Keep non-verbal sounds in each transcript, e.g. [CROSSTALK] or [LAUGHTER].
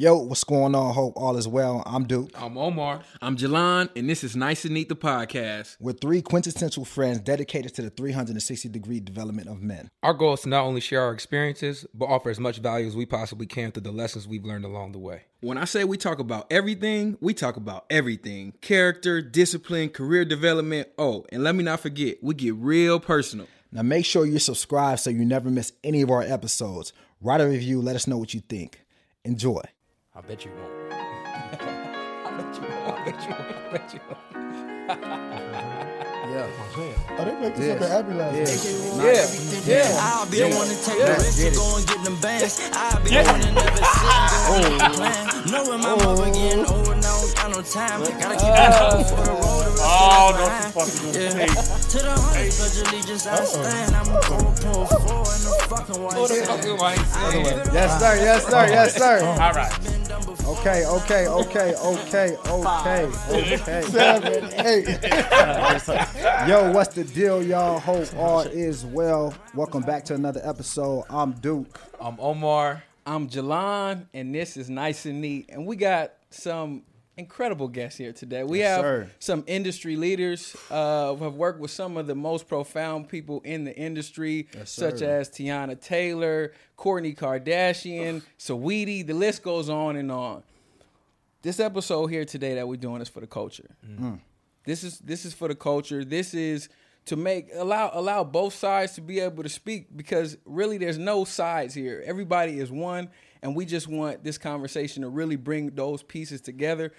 Yo, what's going on? Hope all is well. I'm Duke. I'm Omar. I'm Jalon, and this is Nice and Neat, the podcast. We're three quintessential friends dedicated to the 360 degree development of men. Our goal is to not only share our experiences, but offer as much value as we possibly can through the lessons we've learned along the way. When I say we talk about everything, we talk about everything character, discipline, career development. Oh, and let me not forget, we get real personal. Now, make sure you're subscribed so you never miss any of our episodes. Write a review, let us know what you think. Enjoy. I bet you won't. [LAUGHS] I bet you won't. I bet you won't. I bet you won't. Yeah. Oh, they make this up at Abbey last night. Yeah, yeah. I'll be the one to take the risk to go and get them bands. I'll be the one to never sit and go [LAUGHS] oh. and plan. Knowing my mother getting older now, don't got no time. Gotta keep it going for the road. the rest Oh, of the no, line. you fucking gonna Yeah. say. To the hundred, pledge allegiance, I stand. I'm a gold pull four in the fucking white sand. Yes, sir. Yes, sir. Yes, sir. All right. Okay, okay, okay, okay, okay, okay. Seven, eight. Yo, what's the deal, y'all? Hope all is well. Welcome back to another episode. I'm Duke. I'm Omar. I'm Jalon, and this is Nice and Neat. And we got some incredible guests here today. We Yes, have sir. some industry leaders uh, who have worked with some of the most profound people in the industry, such sir. as Teyana Taylor, Kourtney Kardashian, Saweetie. The list goes on and on. This episode here today that we're doing is for the culture. Mm. Mm. This is this is for the culture. This is to make allow allow both sides to be able to speak because really there's no sides here. Everybody is one and we just want this conversation to really bring those pieces together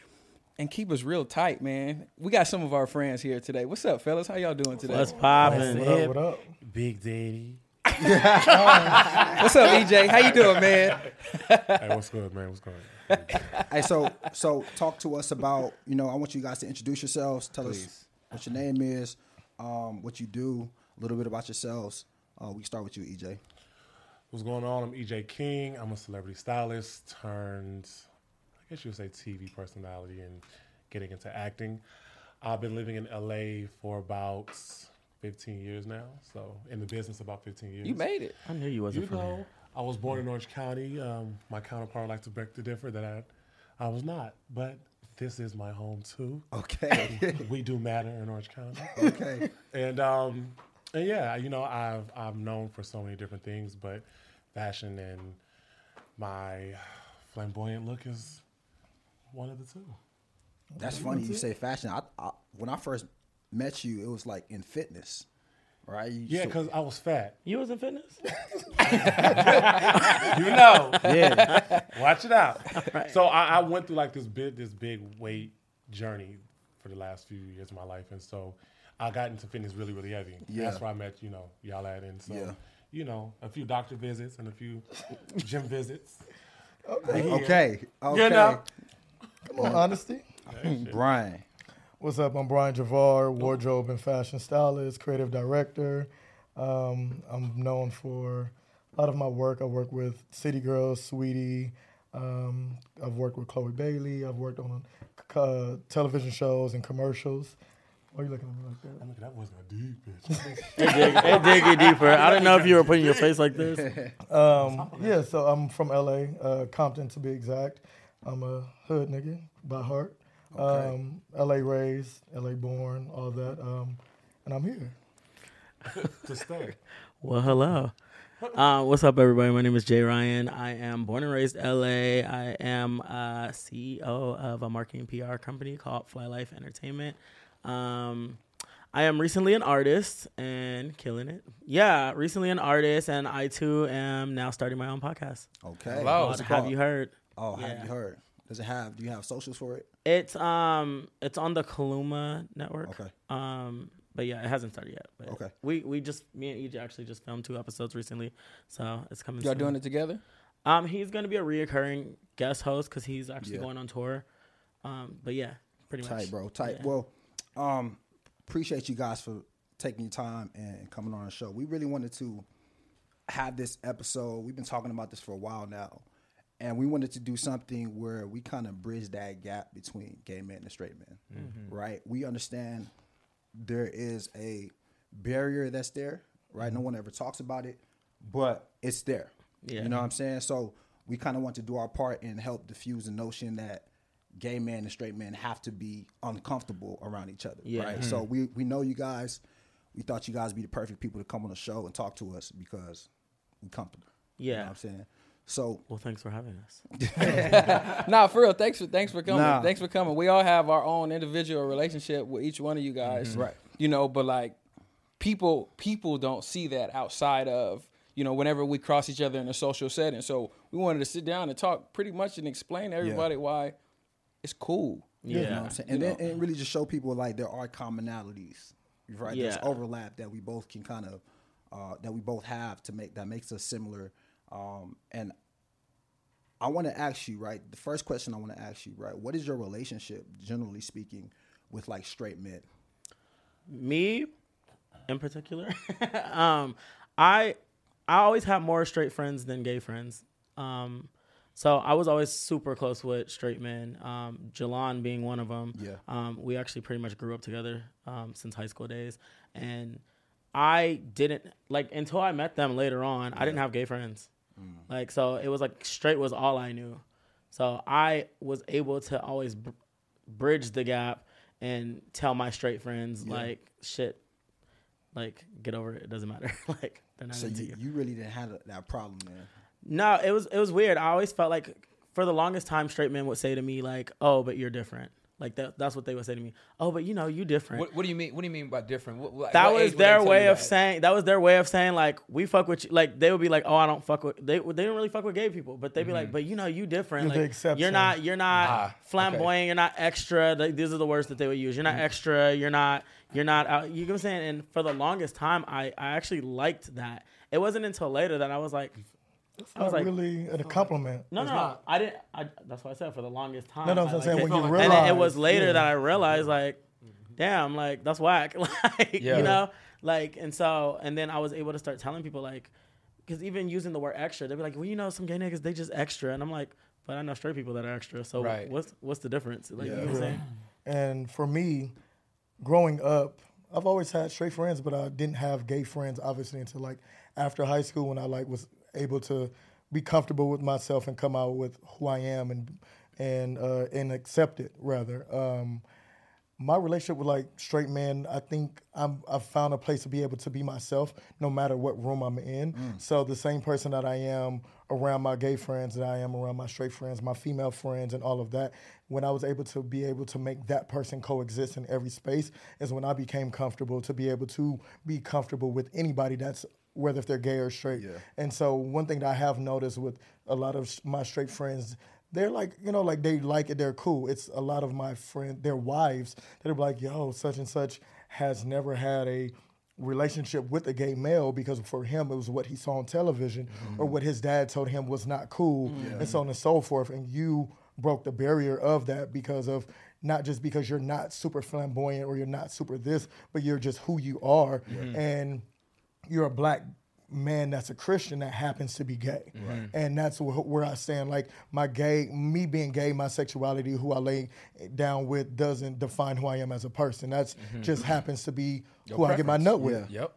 and keep us real tight, man. We got some of our friends here today. What's up, fellas? How y'all doing today? What's poppin'? What up, what up? Big Daddy. [LAUGHS] What's up, EJ? How you doing, man? Hey, what's good, man? What's good? Hey, so so talk to us about you know I want you guys to introduce yourselves. Tell us what your name is, um, what you do, a little bit about yourselves. Uh, we can start with you, EJ. What's going on? I'm EJ King. I'm a celebrity stylist turned, I guess you would say, TV personality and getting into acting. I've been living in LA for about 15 years now. So in the business about 15 years. You made it. I knew you wasn't You from know, here. I was born in Orange County. Um, my counterpart likes to beg to differ that I, I was not, but this is my home too. Okay. [LAUGHS] we do matter in Orange County. okay. and um and yeah you know i've i'm known for so many different things but fashion and my flamboyant look is one of the two That's funny you say fashion. I, I when I first met you, it was like in fitness, right? You yeah because i was fat You was in fitness? [LAUGHS] you know yeah. watch it out so I, I went through like this big this big weight journey for the last few years of my life and so i got into fitness really really heavy Yeah. that's where i met you know y'all at and so Yeah. you know a few doctor visits and a few gym visits okay. Okay. you know Come on, honesty. Brian. What's up? I'm Brian Javar, wardrobe and fashion stylist, creative director. Um, I'm known for a lot of my work. I work with City Girls, Saweetie. Um, I've worked with Chloe Bailey. I've worked on uh, television shows and commercials. Why are you looking at me like that? Look, that wasn't a deep bitch. [LAUGHS] [LAUGHS] It did, it did get deeper. I didn't know if you were putting your face like this. [LAUGHS] Um, yeah, so I'm from LA, uh, Compton to be exact. I'm a hood nigga by heart. Um, LA raised, LA born, all that. Um, and I'm here. [LAUGHS] to stay. Well, hello. Uh, what's up, everybody? My name is Jay Ryan. I am born and raised LA. I am uh, CEO of a marketing PR company called Fly Life Entertainment. Um, I am recently an artist and killing it. Yeah, recently an artist, and I too am now starting my own podcast. Okay. Hello. What's Have called? you heard? Oh, have you heard? Does it have? Do you have socials for it? It's um, it's on the Kaluma network. Okay. Um, but yeah, it hasn't started yet. But Okay. We we just me and EJ actually just filmed two episodes recently, so it's coming. Y'all soon. doing it together? Um, he's gonna be a reoccurring guest host because he's actually Yeah. going on tour. Um, but yeah, pretty much. Tight, bro. Tight. Yeah. Well, um, appreciate you guys for taking your time and coming on the show. We really wanted to have this episode. We've been talking about this for a while now. And we wanted to do something where we kind of bridge that gap between gay men and straight men. Mm-hmm. Right? We understand there is a barrier that's there, right? No one ever talks about it, but it's there. Yeah. You know what I'm saying? So we kind of want to do our part and help diffuse the notion that gay men and straight men have to be uncomfortable around each other. Yeah. Right. So we we know you guys. We thought you guys would be the perfect people to come on the show and talk to us because we comfortable. You know Yeah. what I'm saying? So Well, thanks for having us. [LAUGHS] [LAUGHS] Nah, for real. Thanks for thanks for coming. Nah. Thanks for coming. We all have our own individual relationship with each one of you guys, Right. You know, but like people people don't see that outside of you know whenever we cross each other in a social setting. So we wanted to sit down and talk pretty much and explain to everybody why it's cool. Yeah. You know what I'm saying? And then and really just show people like there are commonalities, right? There's overlap that we both can kind of uh, that we both have to make that makes us similar. Um, and I want to ask you, right? The first question I want to ask you, right? What is your relationship, generally speaking, with like straight men? Me, in particular, [LAUGHS] um, I I always have more straight friends than gay friends. Um, so I was always super close with straight men. Um, Jalon being one of them. Yeah. Um, we actually pretty much grew up together um, since high school days, and I didn't like until I met them later on. I didn't have gay friends. Mm. Like so, it was like straight was all I knew. So I was able to always br- bridge the gap and tell my straight friends like shit, like get over it. It doesn't matter. [LAUGHS] like they're not So you, you. you really didn't have that problem, man. No, it was it was weird. I always felt like for the longest time, straight men would say to me like, "Oh, but you're different." Like that. That's what they would say to me. Oh, but you know, you different. What, what do you mean? What do you mean by different? What, what- that what was age would they their way of that? saying. That was their way of saying like we fuck with you. Like they would be like, oh, I don't fuck with. They they didn't really fuck with gay people, but they'd be like, but you know, you different. You're the like exception. you're not you're not Ah, okay. flamboyant. You're not extra. Like, these are the words that they would use. You're not extra. You're not you're not. Out, you know what I'm saying? And for the longest time, I I actually liked that. It wasn't until later that I was like, I was Not like, really a compliment. no, no, no. I didn't. I, that's what I said. For the longest time, No, no, I I'm liked saying when you [LAUGHS] and realize. then it was later yeah. that I realized, like, mm-hmm. damn, like that's whack. [LAUGHS] like, Yeah. you know, like, and so, and then I was able to start telling people, like, because even using the word extra, they'd be like, well, you know, some gay niggas they just extra, and I'm like, but I know straight people that are extra. So Right. what's what's the difference? Like, you know what I'm saying? And for me, growing up, I've always had straight friends, but I didn't have gay friends obviously until like after high school when I like was able to be comfortable with myself and come out with who I am and and uh, and accept it rather. Um, my relationship with like straight men, I think I'm I've found a place to be able to be myself no matter what room I'm in. So the same person that I am around my gay friends that I am around my straight friends, my female friends and all of that, when I was able to be able to make that person coexist in every space is when I became comfortable to be able to be comfortable with anybody that's whether if they're gay or straight. And so one thing that I have noticed with a lot of my straight friends they're like, you know, like they like it, they're cool. It's a lot of my friend, their wives, that are like, yo, such and such has never had a relationship with a gay male because for him it was what he saw on television or mm-hmm. what his dad told him was not cool mm-hmm. and so on and so forth. And you broke the barrier of that because of not just because you're not super flamboyant or you're not super this, but you're just who you are. Mm-hmm. And you're a black man that's a Christian that happens to be gay. And that's wh- where I stand. Like my gay, me being gay, my sexuality, who I lay down with, doesn't define who I am as a person. That's mm-hmm. just happens to be who I get my nut with. Yep.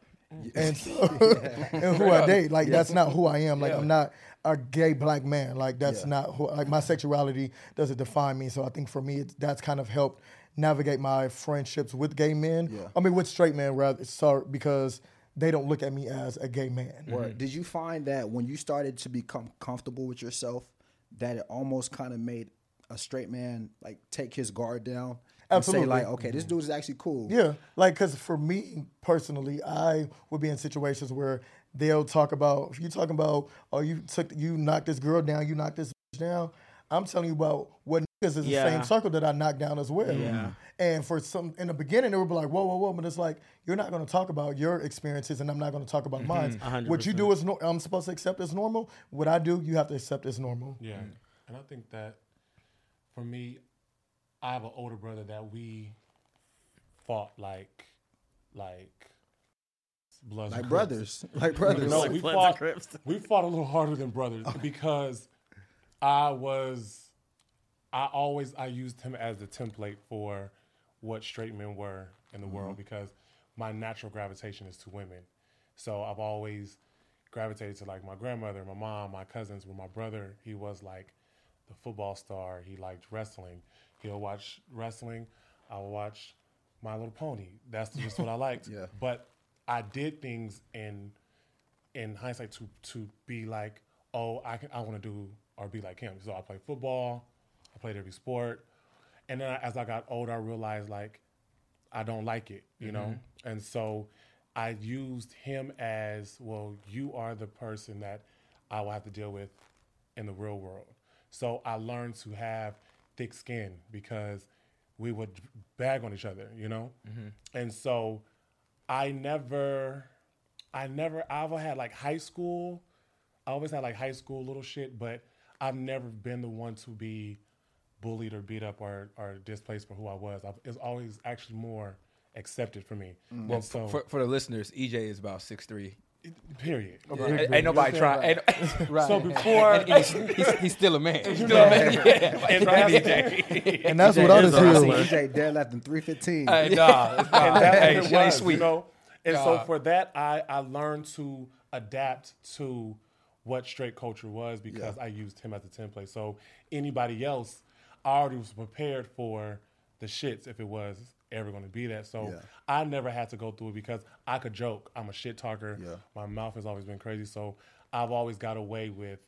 And, so, [LAUGHS] [LAUGHS] and who I date. Like that's not who I am. Like I'm not a gay black man. Like that's not who. Like my sexuality doesn't define me. So I think for me, it's, that's kind of helped navigate my friendships with gay men. I mean, with straight men rather. Sorry, because they don't look at me as a gay man. Or did you find that when you started to become comfortable with yourself, that it almost kind of made a straight man like take his guard down and Absolutely. say like, okay, this mm-hmm. dude is actually cool. Yeah, like because for me personally, I would be in situations where they'll talk about if you talking about oh you took you knocked this girl down, you knocked this bitch down. I'm telling you about what niggas is Yeah. the same circle that I knocked down as well. Yeah. And for some in the beginning, they would be like, whoa, whoa, whoa, but it's like you're not going to talk about your experiences, and I'm not going to talk about mine. hundred What you do is no, I'm supposed to accept as normal. What I do, you have to accept as normal. Yeah, and I think that for me, I have an older brother that we fought like, like bloods Like brothers, [LAUGHS] like brothers. No, Like we fought. We fought a little harder than brothers [LAUGHS] because I was. I always I used him as the template for what straight men were in the world mm-hmm. because my natural gravitation is to women. So I've always gravitated to like my grandmother, my mom, my cousins. With my brother, he was like the football star. He liked wrestling. He'll watch wrestling. I'll watch My Little Pony. That's just what I liked. [LAUGHS] Yeah. But I did things in in hindsight to to be like, oh, I can I want to do or be like him. So I play football, played every sport, and then as I got older, I realized like I don't like it, you know, mm-hmm. and so I used him as well. You are the person that I will have to deal with in the real world. So I learned to have thick skin because we would bag on each other, you know, mm-hmm. and so I never, I never, I've had like high school. I always had like high school little shit, but I've never been the one to be bullied or beat up or, or displaced for who I was. I've, it's always actually more accepted for me. Mm. Well, so, for, for the listeners, EJ is about six three. period. Ain't, ain't nobody trying. Ain't, [LAUGHS] Right. So before, and he's, he's, he's still a man. He's still a man. Yeah. and that's, And that's what others I do. seen EJ dead left in three fifteen. Hey, nah, [LAUGHS] and that's hey, what it she ain't was, sweet. You know? And so for that, I, I learned to adapt to what straight culture was because I used him as a template. So anybody else, I already was prepared for the shits if it was ever going to be that. So Yeah. I never had to go through it because I could joke. I'm a shit talker. Yeah. My mouth has always been crazy. So I've always got away with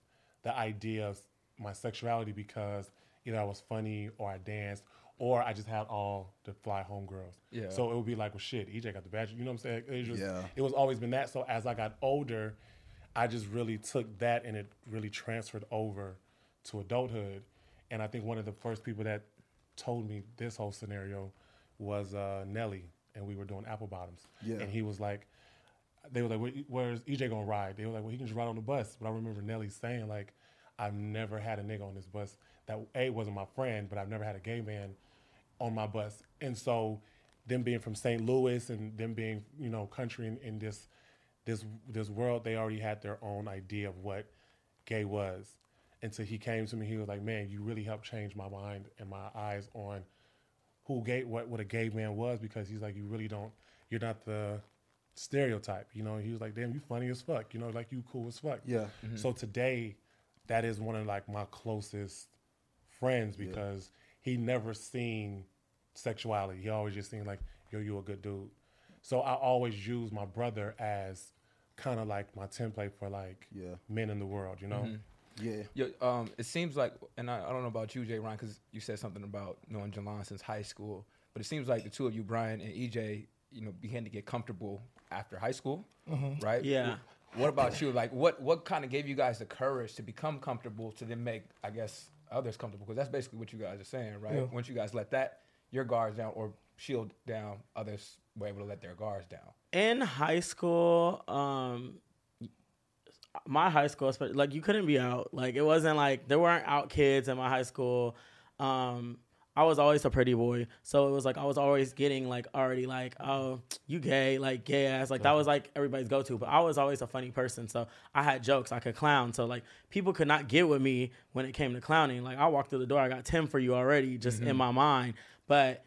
the idea of my sexuality because either I was funny or I danced or I just had all the fly homegirls. Yeah. So it would be like, well, shit, EJ got the badge. You know what I'm saying? It was, Yeah. it was always been that. So as I got older, I just really took that and it really transferred over to adulthood. And I think one of the first people that told me this whole scenario was uh, Nelly, and we were doing apple bottoms. Yeah. And he was like, they were like, "Where's EJ gonna ride?" They were like, "Well, he can just ride on the bus." But I remember Nelly saying, "Like, I've never had a nigga on this bus that a wasn't my friend, but I've never had a gay man on my bus." And so, them being from St. Louis and them being, you know, country in, in this this this world, they already had their own idea of what gay was. Until he came to me, he was like, "Man, you really helped change my mind and my eyes on who gay what what a gay man was because he's like you really don't you're not the stereotype you know? He was like damn you funny as fuck you know like you cool as fuck. Yeah. Mm-hmm. so today that is one of like my closest friends because he never seen sexuality. He always just seen like yo you a good dude. So i always use my brother as kind of like my template for like Yeah. men in the world you know mm-hmm. Yeah. Yo, um, it seems like, and I, I don't know about you, Jay Ryan, because you said something about knowing Jalon since high school. But it seems like the two of you, Brian and EJ, you know, began to get comfortable after high school, right? Yeah. What about you? Like, what what kind of gave you guys the courage to become comfortable to then make, I guess, others comfortable? Because that's basically what you guys are saying, right? Yeah. Once you guys let that your guards down or shield down, others were able to let their guards down. in high school, um, my high school, like you couldn't be out. Like it wasn't like there weren't out kids in my high school. Um, I was always a pretty boy, so it was like I was always getting like already like oh you gay like gay ass like that was like everybody's go to. But I was always a funny person, so I had jokes. I could clown, so like people could not get with me when it came to clowning. Like I walked through the door, I got Tim for you already, just in my mind, but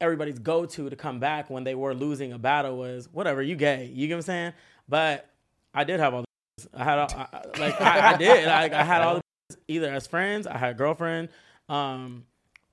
everybody's go to to come back when they were losing a battle was whatever you gay you get what I'm saying but I did have all the I had all, I, like I, I did like I had all the [LAUGHS] either as friends I had a girlfriend um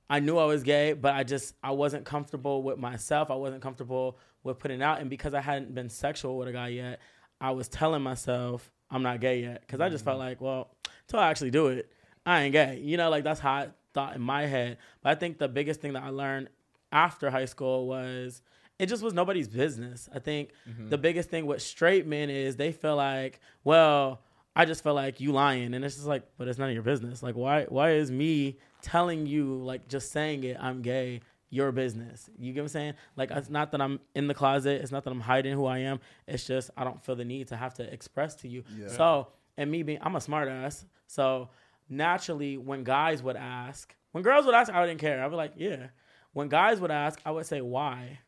I knew I was gay, but I just I wasn't comfortable with myself. I wasn't comfortable with putting out, and because I hadn't been sexual with a guy yet, I was telling myself I'm not gay yet because I just felt like, well, until I actually do it, I ain't gay. You know, like that's how I thought in my head. But I think the biggest thing that I learned after high school was it just was nobody's business. I think mm-hmm. the biggest thing with straight men is they feel like, well, I just feel like you lying, and it's just like, but it's none of your business. Like, why? Why is me telling you, like, just saying it, I'm gay, your business? You get what I'm saying? Like, it's not that I'm in the closet. It's not that I'm hiding who I am. It's just I don't feel the need to have to express to you. So, and me being, I'm a smart ass. So naturally, when guys would ask, when girls would ask, I didn't care. I'd be like, yeah. When guys would ask, I would say, why?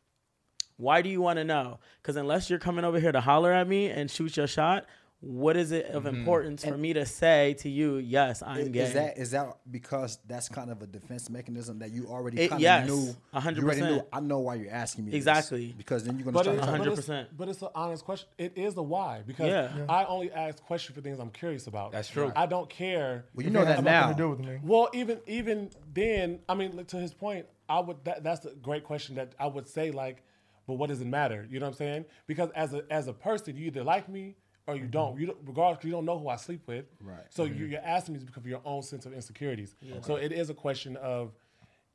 Why do you want to know? Because unless you're coming over here to holler at me and shoot your shot, what is it of mm-hmm. importance for me to say to you, yes, I'm gay? Is that is that because that's kind of a defense mechanism that you already It- kind of yes, knew? a hundred you already knew. percent. I know why you're asking me. this, Exactly. because then you're gonna But, start it, talking. but, it's, 100%. but it's an honest question. It is a why because Yeah. Yeah. I only ask questions for things I'm curious about. That's true. I don't care. Well, you know that now. to do with me. Well, even even then, I mean, to his point, I would. That, that's a great question. That I would say, like, but what does it matter? You know what I'm saying? Because as a as a person, you either like me or you don't. You don't, regardless, 'cause you don't know who I sleep with. Right. So you, you're asking me because of your own sense of insecurities. So it is a question of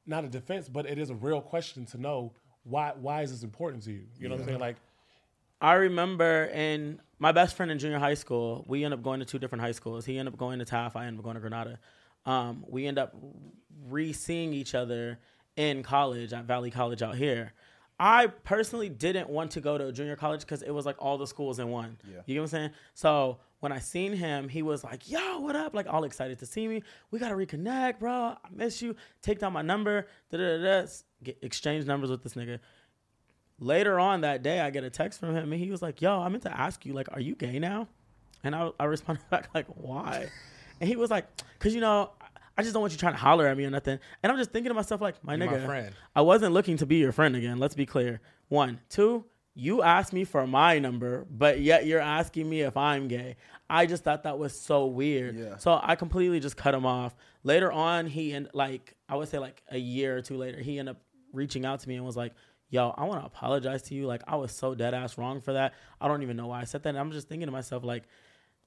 not a defense, but it is a real question to know why why is this important to you? You know what I'm saying? Like, I remember in my best friend in junior high school, we ended up going to two different high schools. He ended up going to Taft, I ended up going to Granada. Um, we end up re-seeing each other in college at Valley College out here. I personally didn't want to go to a junior college because it was like all the schools in one. You get what I'm saying? So when I seen him, he was like, "Yo, what up?" Like all excited to see me. We gotta reconnect, bro. I miss you. Take down my number. Da da da. exchange numbers with this nigga later on that day, I get a text from him, and he was like, "Yo, I meant to ask you, like, are you gay now?" And I, I responded [LAUGHS] back like, "Why?" And he was like, "Cause you know, I just don't want you trying to holler at me or nothing." And I'm just thinking to myself like, "My You're my nigga, friend. I wasn't looking to be your friend again. Let's be clear. One, two, You asked me for my number, but yet you're asking me if I'm gay. I just thought that was so weird. Yeah. So I completely just cut him off. Later on, he and like I would say like a year or two later, he ended up reaching out to me and was like, "Yo, I want to apologize to you. Like I was so dead ass wrong for that. I don't even know why I said that." And I'm just thinking to myself like.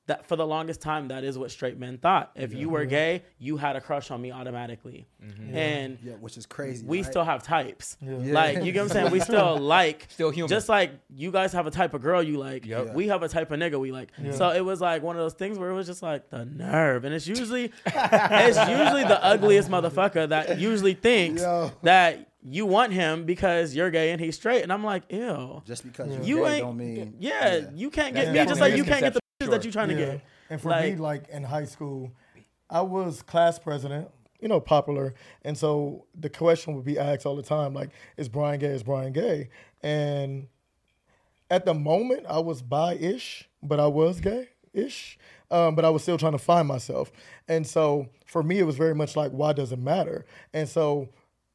That for the longest time, that is what straight men thought. If you were mm-hmm. gay, you had a crush on me automatically, mm-hmm. and yeah, which is crazy. we right? still have types. Like you get what I'm saying? We [LAUGHS] still like Still human. Just like you guys have a type of girl you like, Yep. we have a type of nigga we like. So it was like one of those things where it was just like the nerve, and it's usually it's usually the ugliest motherfucker that usually thinks Yo. that you want him because you're gay and he's straight, and I'm like, ew. just because you, You gay ain't, don't mean yeah, you can't get That's me just like you can't get the bitches that misconception, you trying to get. And for Like- me, like in high school, I was class president, you know, popular. And so the question would be asked all the time, like, is Brian gay? Is Brian gay? And at the moment, I was bi-ish, but I was gay-ish. Um, but I was still trying to find myself. And so for me, it was very much like, why does it matter? And so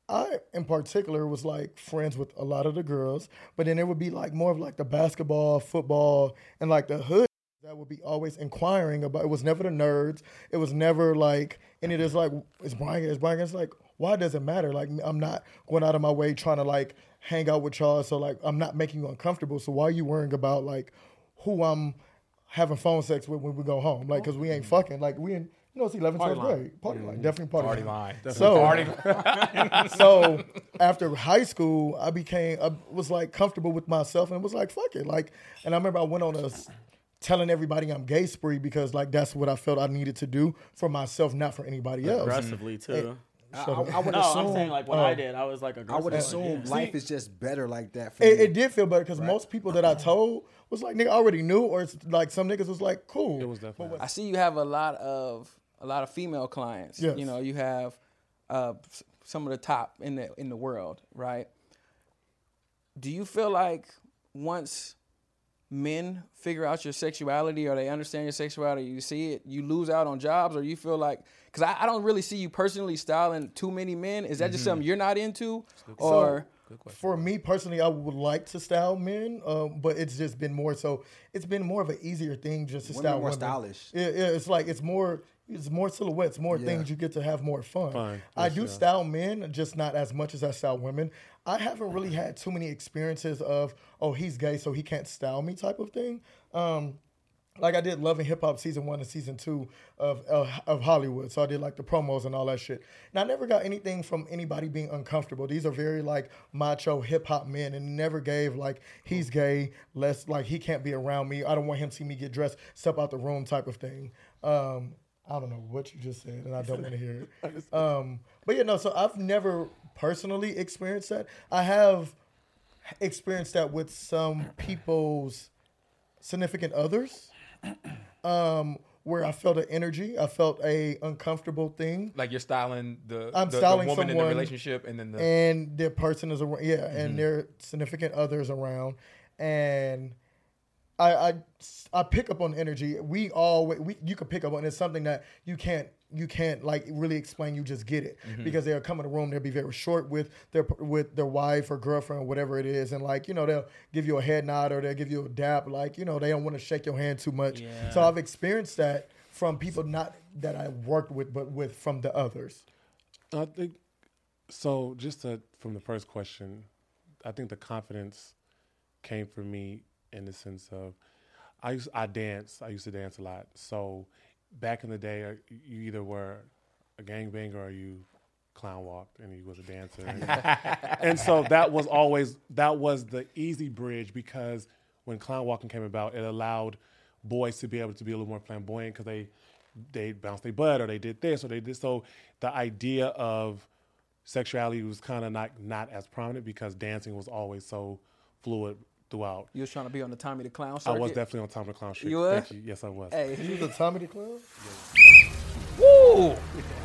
I, in particular, was like friends with a lot of the girls, but then it would be like more of like the basketball, football, and like the hood that would be always inquiring about. It was never the nerds. It was never like, and it is like, is Brian? Is Brian? It's like, why does it matter? Like, I'm not going out of my way trying to like hang out with y'all. So like, I'm not making you uncomfortable. So why are you worrying about like who I'm having phone sex with when we go home? Like, cause we ain't fucking. Like, we in. You know, it's 11th, 12th grade. Party line. Definitely party, Party line. line. So, Party. [LAUGHS] so after high school, I became I was like comfortable with myself and was like fuck it, like. And I remember I went on a s- telling everybody I'm gay spree because like that's what I felt I needed to do for myself, not for anybody else. Aggressively mm-hmm. too. Eh, I, I- I would [LAUGHS] No, assume. I'm saying like what I uh, did. I was like I would assume yeah. life is just better like that for It, you. it did feel better because most people that I told was like nigga I already knew, or it's like some niggas was like cool. it was definitely. I see you have a lot of a lot of female clients. Yes. You know, you have uh, some of the top in the in the world, right? Do you feel like once men figure out your sexuality or they understand your sexuality, you see it, you lose out on jobs, or you feel like because I, I don't really see you personally styling too many men. Is that just something you're not into, or For me personally, I would like to style men, um, but it's just been more so. It's been more of an easier thing just to Women style more women. stylish. Yeah, yeah. It's like it's more. It's more silhouettes, more Yeah. things you get to have more fun. Fun, I do yeah. style men, just not as much as I style women. I haven't really had too many experiences of oh he's gay so he can't style me type of thing. Um, like I did Love and Hip Hop season one and season two of uh, of Hollywood. So I did like the promos and all that shit. And I never got anything from anybody being uncomfortable. These are very like macho hip hop men, and never gave like he's gay. Less like he can't be around me. I don't want him to see me get dressed, step out the room type of thing. Um, I don't know what you just said, and I don't want to hear it. [LAUGHS] Um, but yeah, no. So I've never personally experienced that. I have experienced that with some people's significant others um, where I felt an energy, I felt a uncomfortable thing, Like you're styling the, I'm the, styling the woman in the relationship, and then the and their person is around, yeah, Mm-hmm. and their significant others around, and I, I I pick up on energy. We all we you can pick up on. It's something that you can't you can't like really explain. You just get it Mm-hmm. because they'll come in the room. They'll be very short with their with their wife or girlfriend, or whatever it is, and like you know they'll give you a head nod or they'll give you a dap. Like you know they don't want to shake your hand too much. So I've experienced that from people not that I worked with, but with from the others. I think so. Just to, from the first question, I think the confidence came for me in the sense of I used I dance. I used to dance a lot. So back in the day, uh, you either were a gangbanger or you clown walked, and you was a dancer. And, [LAUGHS] and so that was always that was the easy bridge because when clown walking came about, it allowed boys to be able to be a little more flamboyant because they they bounced their butt or they did this or they did so. The idea of sexuality was kind of not not as prominent because dancing was always so fluid throughout. You was trying to be on the Tommy the Clown show. I was definitely on Tommy the Clown Street. You were? Thank you. Yes, I was. Hey, You the Tommy the Clown? Woo!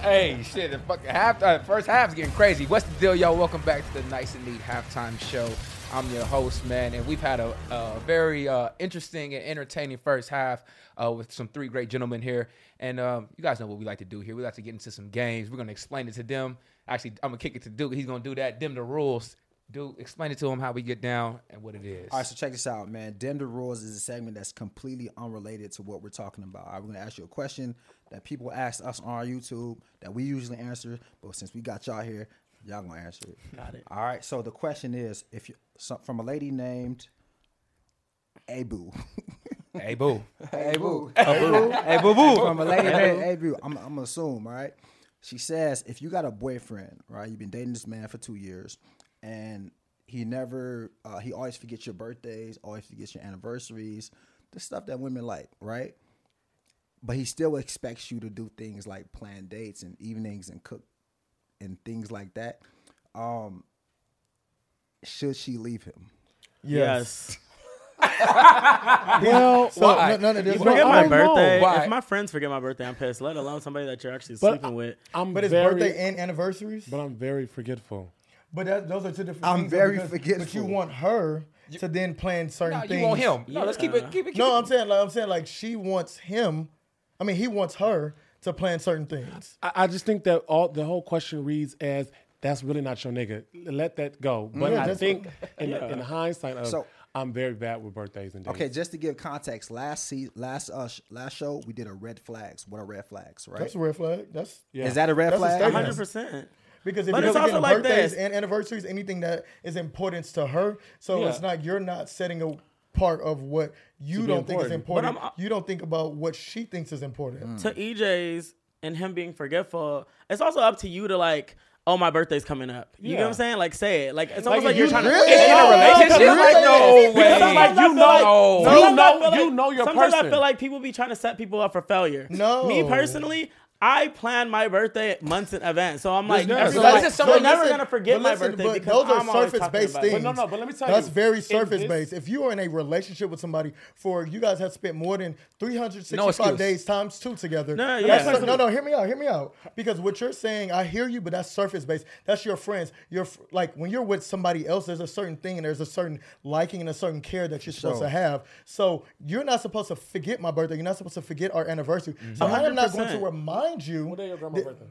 Hey, shit, the fucking half, uh, first half's getting crazy. What's the deal, y'all? Welcome back to the Nice and Neat Halftime Show. I'm your host, man, and we've had a, a very uh, interesting and entertaining first half uh, with some three great gentlemen here. And um, you guys know what we like to do here. We like to get into some games. We're going to explain it to them. Actually, I'm going to kick it to Duke. He's going to do that. Dim the rules. Duke, explain it to him how we get down and what it is. All right, so check this out, man. Dender Rules is a segment that's completely unrelated to what we're talking about. All right, we're gonna ask you a question that people ask us on our YouTube that we usually answer, but since we got y'all here, y'all gonna answer it. Got it. All right, so the question is, if you some, from a lady named Abu, hey, boo. [LAUGHS] Abu, hey, boo boo. from a lady named Abu, I'm, I'm gonna assume, all right. She says, if you got a boyfriend, right, you've been dating this man for two years, and he never, uh, he always forgets your birthdays, always forgets your anniversaries, the stuff that women like, right? But he still expects you to do things like plan dates and evenings and cook and things like that. Um, should she leave him? Yes. [LAUGHS] Well, So no, none of this. You Well, forget I my don't know. birthday. If my friends forget my birthday, I'm pissed. Let alone somebody that you're actually But sleeping with. I'm But it's very, birthday and anniversaries. But I'm very forgetful. But that, those are two different I'm things. though, very because- But you want her to then plan certain No, things. you want him. No, let's keep it, keep it, keep No, it. I'm saying like I'm saying like she wants him. I mean, he wants her to plan certain things. I, I just think that all the whole question reads as that's really not your nigga. Let that go. But Yeah, I that's think in, in hindsight of So- I'm very bad with birthdays and dates. Okay, just to give context, last se- last uh, sh- last show we did a red flags. What are red flags, right? That's a red flag. That's Yeah. Is that a red That's a flag? statement. hundred percent. Because if But you're it's also getting like birthdays this. and anniversaries, anything that is importance to her, so Yeah. it's not you're not setting a part of what you don't think is important. important. But I'm- you don't think about what she thinks is important. Mm. To EJ's and him being forgetful, it's also up to you to like. Oh, my birthday's coming up. You know what I'm saying? Like, say it. Like, it's almost like, if you're trying really- to. In a relationship? Because Like, no way. Because sometimes Like, I you know- like- you know- feel you know your Sometimes I feel like people be trying to set people up for failure. No. Me personally, I plan my birthday months in advance. So I'm like, no- every- so like, this is you're someone- never listen, gonna forget but my listen, birthday but because those are I'm always surface talking based about it. things. But no, no, but let me tell you. That's you, very in surface this- based. If you are in a relationship with somebody for you guys have spent more than 365 excuse. days times two together. No, yeah. sur- no, no, hear me out, hear me out. Because what you're saying, I hear you, but that's surface based. That's your friends. You're like when you're with somebody else, there's a certain thing and there's a certain liking and a certain care that you're supposed Sure. to have. So you're not supposed to forget my birthday. You're not supposed to forget our anniversary. Mm-hmm. So I am not going to 100%. remind you. What day your grandma's that- birthday?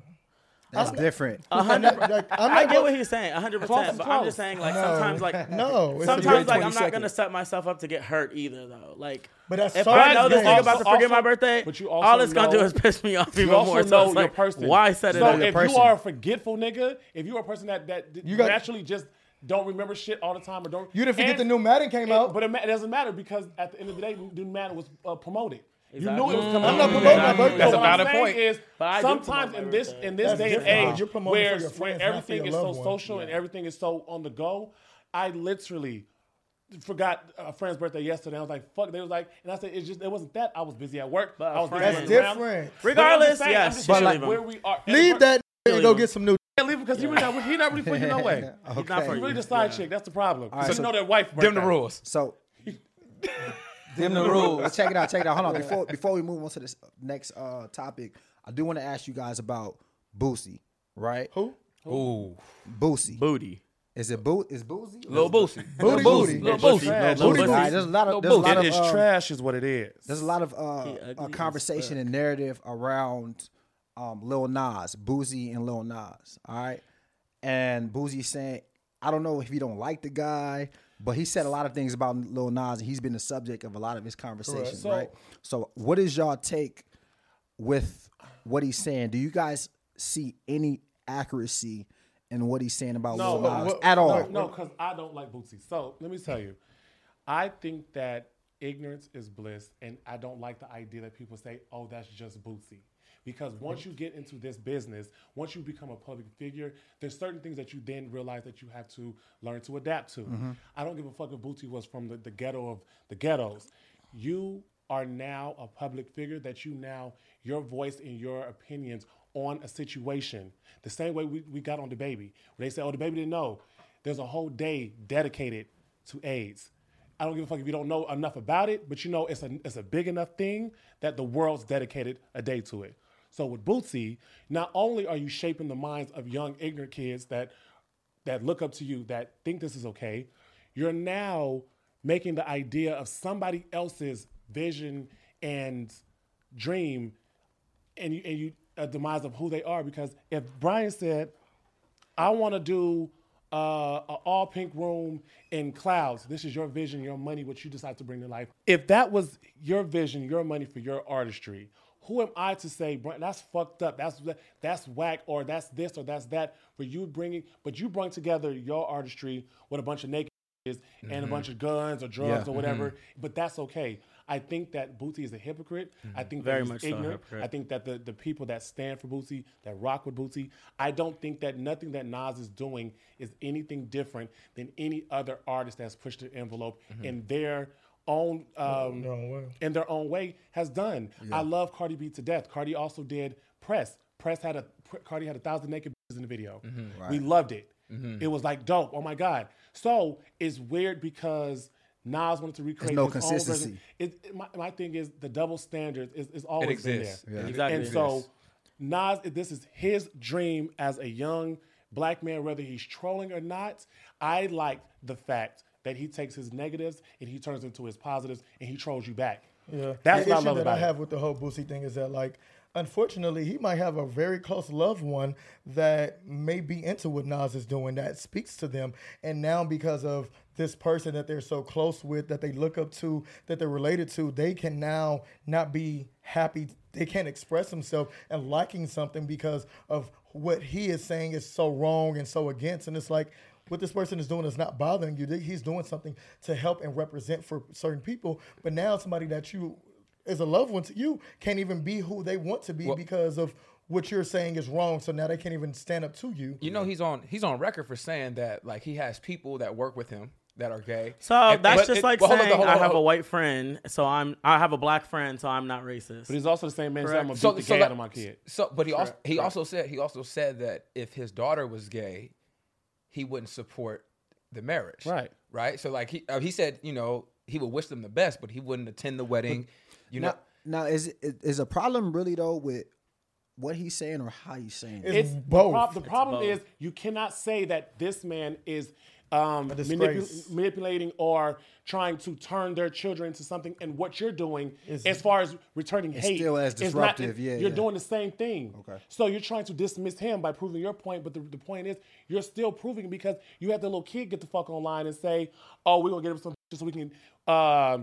That's different. A hundred. [LAUGHS] Like, I'm I not get go- what he's saying, a hundred percent. is But I'm just saying, like No. sometimes, like [LAUGHS] No, sometimes, like I'm not gonna set myself up to get hurt either, though. Like, But that's if I know this game. nigga about to Also- forget my birthday, but you also all it's gonna do is piss me off even more. So know it's your like, person. why set it so up? if person. you are a forgetful nigga, if you're a person that that You got- naturally just don't remember shit all the time or don't, You didn't forget and- the new Madden came and- out. but it, it doesn't matter because at the end of the day, the new Madden was uh, promoted. You knew it was coming. I'm not out. promoting my birthday. So That's a what valid point. Is But sometimes in this in this That's day and age, You're promoting where for where friends, not for everything is so loved ones. social and everything is so on the go, I literally forgot a friend's birthday yesterday. I was like, "Fuck!" They was like, and I said, "It's just it wasn't that. I was busy at work. But I was busy friends- running That's different. But Regardless, just saying, yes, just you saying, should like where we are. Leave that and go get some new. Yeah, leave him because he really not he not really [LAUGHS] for you no way. He's not for He's you. really the side chick. That's the problem. right, so, so you know that wife. Dim the rules. So [LAUGHS] Them the rules. Let's check it out. Check it out. Hold on. Before before we move on to this next uh, topic, I do want to ask you guys about Boosie. Right? Who? Ooh, Boosie. Booty. Is it Boo? Is Boosie? little boosie, Booty, booty. little Boosie. boosie, little Booty, boosie. There's a lot of Little there's a lot It of is um, trash, is what it is. There's a lot of uh, ugly uh, conversation and narrative around um, Lil Nas, Boosie and Lil Nas. All right, and Boosie saying, I don't know if he don't like the guy, but he said a lot of things about Lil Nas, and he's been the subject of a lot of his conversations. So- right. So, what is y'all take with what he's saying? Do you guys see any accuracy in what he's saying about No, Lil Nas what- at all? No, because I don't like Boosie. So let me tell you, I think that ignorance is bliss, and I don't like the idea that people say, "Oh, that's just Boosie." Because once you get into this business, once you become a public figure, there's certain things that you then realize that you have to learn to adapt to. Mm-hmm. I don't give a fuck if Booty was from the, the ghetto of the ghettos. You are now a public figure that you now your voice and your opinions on a situation. The same way we, we got on the baby. Where they say, oh, the baby didn't know. There's a whole day dedicated to AIDS. I don't give a fuck if you don't know enough about it, but you know it's a it's a big enough thing that the world's dedicated a day to it. So with Boosie, not only are you shaping the minds of young ignorant kids that that look up to you that think this is okay, you're now making the idea of somebody else's vision and dream and you and you a demise of who they are because if Brian said, I want to do uh, an all pink room in clouds. This is your vision, your money, what you decide to bring to life. If that was your vision, your money for your artistry, who am I to say "Brian, that's fucked up? That's that's whack, or that's this, or that's that for you bringing? But you bring together your artistry with a bunch of naked and a mm-hmm. bunch of guns or drugs Yeah. or whatever. Mm-hmm. But that's okay. I think that Boosie is a hypocrite. I mm-hmm. think Very that he's much ignorant. hypocrite. I think that the, the people that stand for Boosie, that rock with Boosie, I don't think that nothing that Nas is doing is anything different than any other artist that's pushed the envelope in their own um, Their own way. in their own way has done. I love Cardi B to death. Cardi also did Press. Press had a Cardi had a thousand naked bitches in the video. We loved it. It was like dope. Oh my god. So it's weird because Nas wanted to recreate no his consistency. version. It, it- my, my thing is the double standards is, is always exists. been there. Yeah. Exactly. And It so. Nas, this is his dream as a young black man, whether he's trolling or not. I like the fact that he takes his negatives and he turns into his positives and he trolls you back. Yeah, That's the what I issue love that about I it. have with the whole Boosie thing is that like, unfortunately, he might have a very close loved one that may be into what Nas is doing that speaks to them, and now because of this person that they're so close with, that they look up to, that they're related to, they can now not be happy. They can't express themselves and liking something because of what he is saying is so wrong and so against, and it's like what this person is doing is not bothering you. He's doing something to help and represent for certain people. But now somebody that you is a loved one to you can't even be who they want to be because of what you're saying is wrong. So now they can't even stand up to you. You know he's on he's on record for saying that like he has people that work with him that are gay. So And- that's just it- like well, hold on, saying hold on, I have a white friend, so I'm I have a black friend, so I'm not racist. But he's also the same man saying I'm gonna So, beat the so gay that- out of my kid. So, but he also he also said he also said that if his daughter was gay, he wouldn't support the marriage. Right. Right. So like he uh, he said, you know, he would wish them the best, but he wouldn't attend the wedding. You know. Now, now is it is a problem really though with what he's saying or how he's saying it? It's It's both. The, prob- the problem both. is you cannot say that this man is um, A manipu- manipulating or trying to turn their children into something. And what you're doing, Is- as far as returning It's hate, still as is not- disruptive, yeah, you're yeah. doing the same thing. Okay. So you're trying to dismiss him by proving your point, but the, the point is you're still proving because you had the little kid get the fuck online and say, "Oh, we're gonna get him some shit so we can." Uh,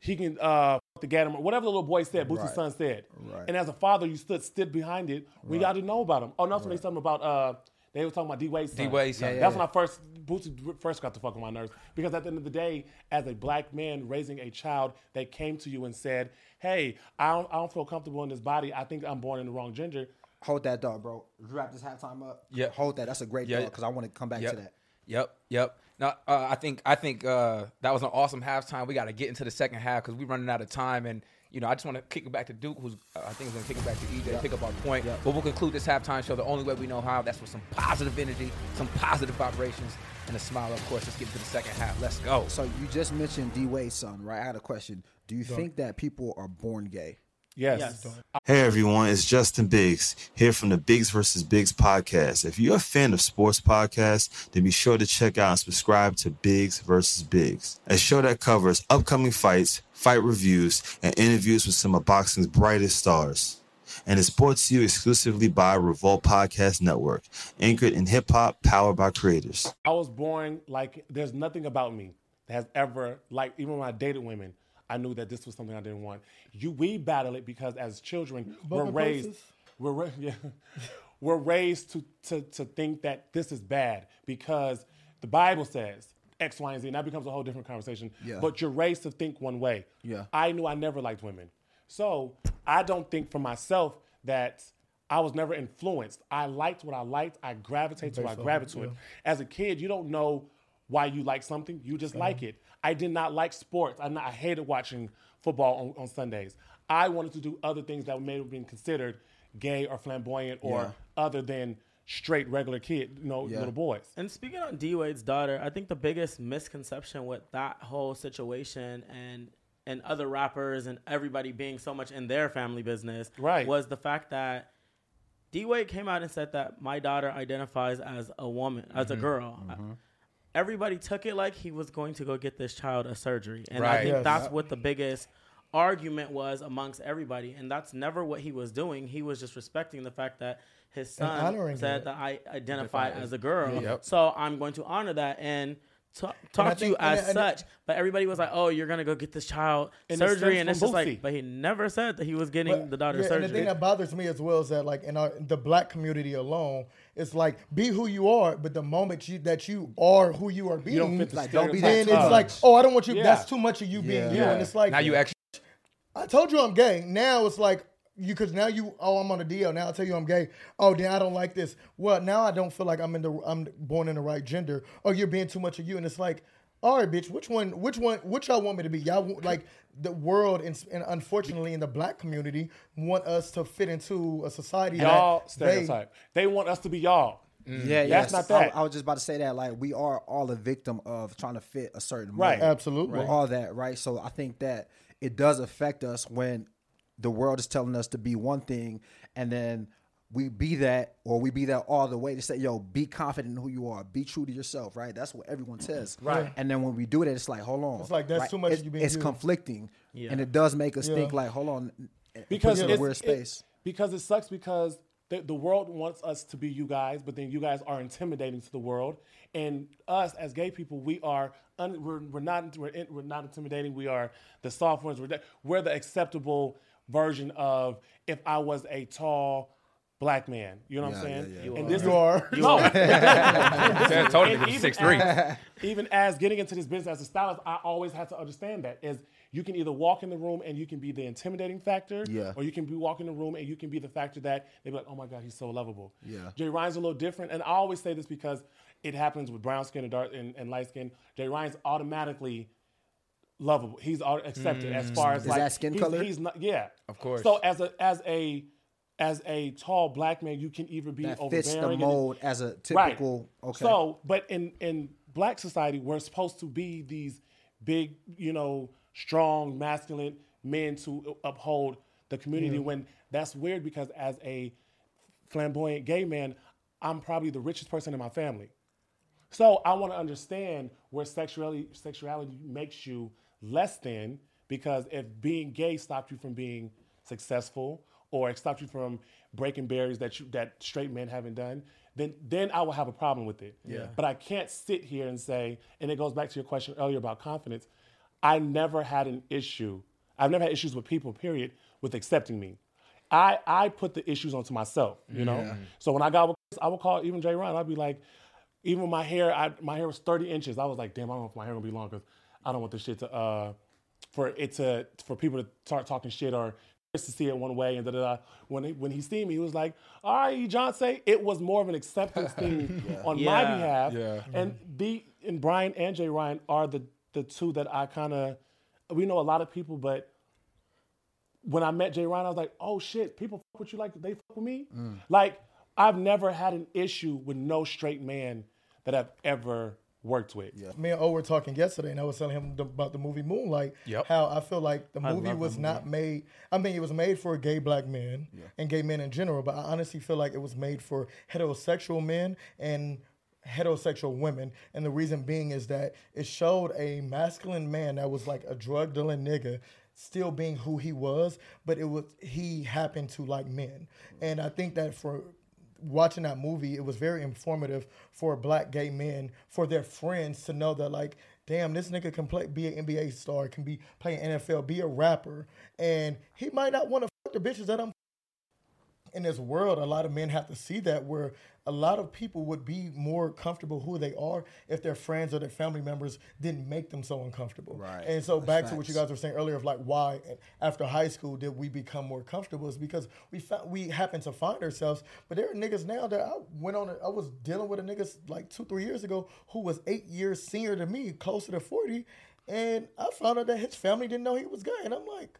he can uh fuck the Gator, whatever the little boy said, Boosie's Right. son said. Right. And as a father, you stood stood behind it. We got to know about him. Oh, and also they something about uh they were talking about D Wade's son. D-Wade's son. Yeah, yeah, That's yeah. when I first Boosie first got the fuck on my nerves because at the end of the day, as a black man raising a child, they came to you and said, "Hey, I don't I don't feel comfortable in this body. I think I'm born in the wrong gender." Hold that dog, bro. Wrap this halftime up. Yeah. Hold that. That's a great Yeah. dog because I want to come back Yep. to that. Yep, yep. Now, uh, I think I think uh, that was an awesome halftime. We got to get into the second half because we're running out of time, and you know I just want to kick it back to Duke, who's uh, I think is going to kick it back to EJ, pick up our point. But we'll conclude this halftime show the only way we know how. That's with some positive energy, some positive vibrations, and a smile. Of course, let's get into the second half. Let's go. So you just mentioned D Wade's son, right? I had a question. Do you think that people are born gay? Yes. Yes. Hey everyone, it's Justin Biggs here from the Biggs vs. Biggs podcast. If you're a fan of sports podcasts, then be sure to check out and subscribe to Biggs vs. Biggs, a show that covers upcoming fights, fight reviews, and interviews with some of boxing's brightest stars. And it's brought to you exclusively by Revolt Podcast Network, anchored in hip hop, powered by creators. I was born like there's nothing about me that has ever like even when I dated women, I knew that this was something I didn't want. You we battle it because as children we're raised places? we're ra- [LAUGHS] yeah, we're raised to, to to think that this is bad because the Bible says X, Y, and Z, and that becomes a whole different conversation. Yeah. But you're raised to think one way. Yeah. I knew I never liked women. So I don't think for myself that I was never influenced. I liked what I liked. I gravitate to what I Based off gravitate to it. yeah. As a kid, you don't know why you like something. You just like it. I did not like sports. I, not, I hated watching football on, on Sundays. I wanted to do other things that may have been considered gay or flamboyant or Yeah. other than straight regular kid, you know, Yeah. little boys. And speaking on D Wade's daughter, I think the biggest misconception with that whole situation and and other rappers and everybody being so much in their family business Right. was the fact that D Wade came out and said that my daughter identifies as a woman, as a mm-hmm. girl. Mm-hmm. Everybody took it like he was going to go get this child a surgery. And I think Yes. that's what the biggest argument was amongst everybody. And that's never what he was doing. He was just respecting the fact that his son said it. that I identify as a girl. Yep. So I'm going to honor that and ta- talk I to you think- and- as and- such. But everybody was like, "Oh, you're gonna go get this child And surgery," stems and it's from just like, but he never said that he was getting But- the daughter yeah, surgery. And the thing that bothers me as well is that, like in our the black community alone, it's like be who you are, but the moment you that you are who you are being, You don't fit the Like, don't be stereotype that then it's tough. like, oh, I don't want you. Yeah. That's too much of you being you, and it's like now you actually I told you I'm gay. Now it's like you because now you oh I'm on a deal. Now I tell you I'm gay. Oh then I don't like this. Well now I don't feel like I'm in the I'm born in the right gender. Oh you're being too much of you, and it's like. All right, bitch. Which one? Which one? Which y'all want me to be? Y'all like the world, and, and unfortunately, in the black community, want us to fit into a society Y'all that they- stereotype. They, want us to be y'all. Yeah, yeah. That's yes. not I- that. I, was just about to say that. Like, we are all a victim of trying to fit a certain mold. Right. Absolutely. We're all that, right? So I think that it does affect us when the world is telling us to be one thing, and then we be that, or we be that all the way to say, "Yo, be confident in who you are, be true to yourself." Right? That's what everyone says. Right. And then when we do that, it's like, hold on. It's like, that's right? too much It's, you being it's conflicting, Yeah. and it does make us Yeah. think like, hold on, because puts us in a it's- weird it- space. because it sucks because the, the world wants us to be you guys, but then you guys are intimidating to the world, and us as gay people, we are un, we're, we're not we're, in, we're not intimidating. We are the soft ones. We're the, we're the acceptable version of if I was a tall black man. You know what I'm saying? yeah, yeah. You And are. this You is- are. [LAUGHS] No. Yeah, totally. And He's even 6'3". as- even as getting into this business as a stylist, I always had to understand that is you can either walk in the room and you can be the intimidating factor, Yeah. or you can be walk in the room and you can be the factor that they be like, oh my god, he's so lovable. Yeah. Jay Ryan's a little different, and I always say this because it happens with brown skin and dark and, and light skin. Jay Ryan's automatically lovable. He's au- accepted as mm. far as Is like that skin he's- color? He's not. Yeah, Of course. So as a as a as a tall black man, you can either be That overbearing fits the and- mold as a typical. Okay. so, but in in black society, we're supposed to be these big, you know, strong, masculine men to uphold the community. When that's weird because as a flamboyant gay man, I'm probably the richest person in my family. So I want to understand where sexuality sexuality makes you less than because if being gay stopped you from being successful or it stopped you from breaking barriers that you that straight men haven't done, then then I will have a problem with it. Yeah. But I can't sit here and say, and it goes back to your question earlier about confidence. I never had an issue. I've never had issues with people, period, with accepting me. I I put the issues onto myself, you know. So when I got with Chris, I would call even Jay Ryan. I'd be like, even with my hair, I, my hair was 30 inches. I was like, damn, I don't know if my hair gonna be long because I don't want this shit to uh for it to for people to start talking shit or Chris to see it one way and da da da. When he, when he seen me, he was like, all right, John say it was more of an acceptance thing [LAUGHS] on my behalf. Yeah. And the and Brian and Jay Ryan are the the two that I kind of we know a lot of people, but when I met Jay Ryan, I was like, oh shit, people fuck with you like they fuck with me. Like I've never had an issue with no straight man that I've ever worked with. Yeah. Me and O were talking yesterday, and I was telling him th- about the movie Moonlight. Yep. How I feel like the movie love that was not made. I mean, it was made for gay black men and gay men in general, but I honestly feel like it was made for heterosexual men and heterosexual women. And the reason being is that it showed a masculine man that was like a drug dealing nigga still being who he was, but it was he happened to like men. And I think that for watching that movie, it was very informative for black gay men, for their friends to know that like, damn, this nigga can play, be an NBA star, can be playing NFL, be a rapper, and he might not want to fuck the bitches that I'm. In this world, a lot of men have to see that where a lot of people would be more comfortable who they are if their friends or their family members didn't make them so uncomfortable. Right. And so That's back to what you guys were saying earlier of like why after high school did we become more comfortable is because we found, we happen to find ourselves. But there are niggas now that I went on. I was dealing with a niggas like two three years ago who was eight years senior to me, closer to forty, and I found out that his family didn't know he was gay, and I'm like.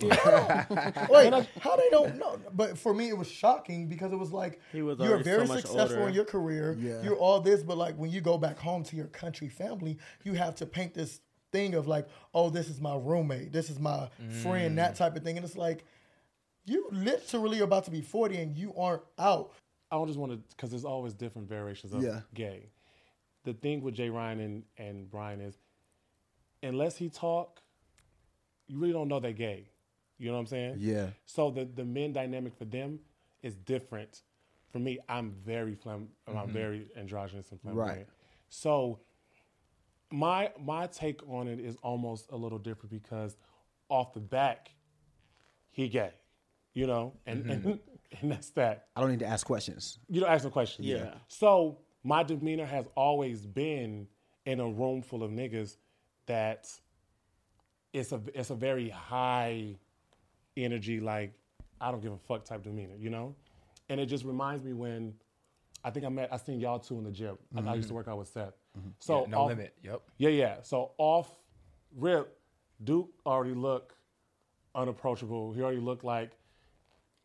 Wait, how they don't know? But for me, it was shocking because it was like He was you're very so successful older. in your career. Yeah. You're all this, but like when you go back home to your country family, you have to paint this thing of like, oh, this is my roommate, this is my friend, Mm. that type of thing, and it's like you literally are about to be 40 and you aren't out. I don't just want to because there's always different variations of Yeah. gay. The thing with Jay Ryan and, and Brian is unless he talk, you really don't know they're gay. You know what I'm saying? Yeah. So the the men dynamic for them is different. For me, I'm very flam- I'm mm-hmm. very androgynous and flamboyant. Right. So my my take on it is almost a little different because off the back, he gay. You know, and mm-hmm. and, [LAUGHS] and that's that I don't need to ask questions. you don't ask no questions. Yeah. So my demeanor has always been in a room full of niggas that it's a it's a very high energy, like I don't give a fuck type demeanor, you know? And it just reminds me when I think I met I seen y'all two in the gym. I, I used to mm-hmm. work out with Seth. Mm-hmm. So Yeah, no off- limit. Yep. yeah, yeah. So off rip, Duke already looked unapproachable. He already looked like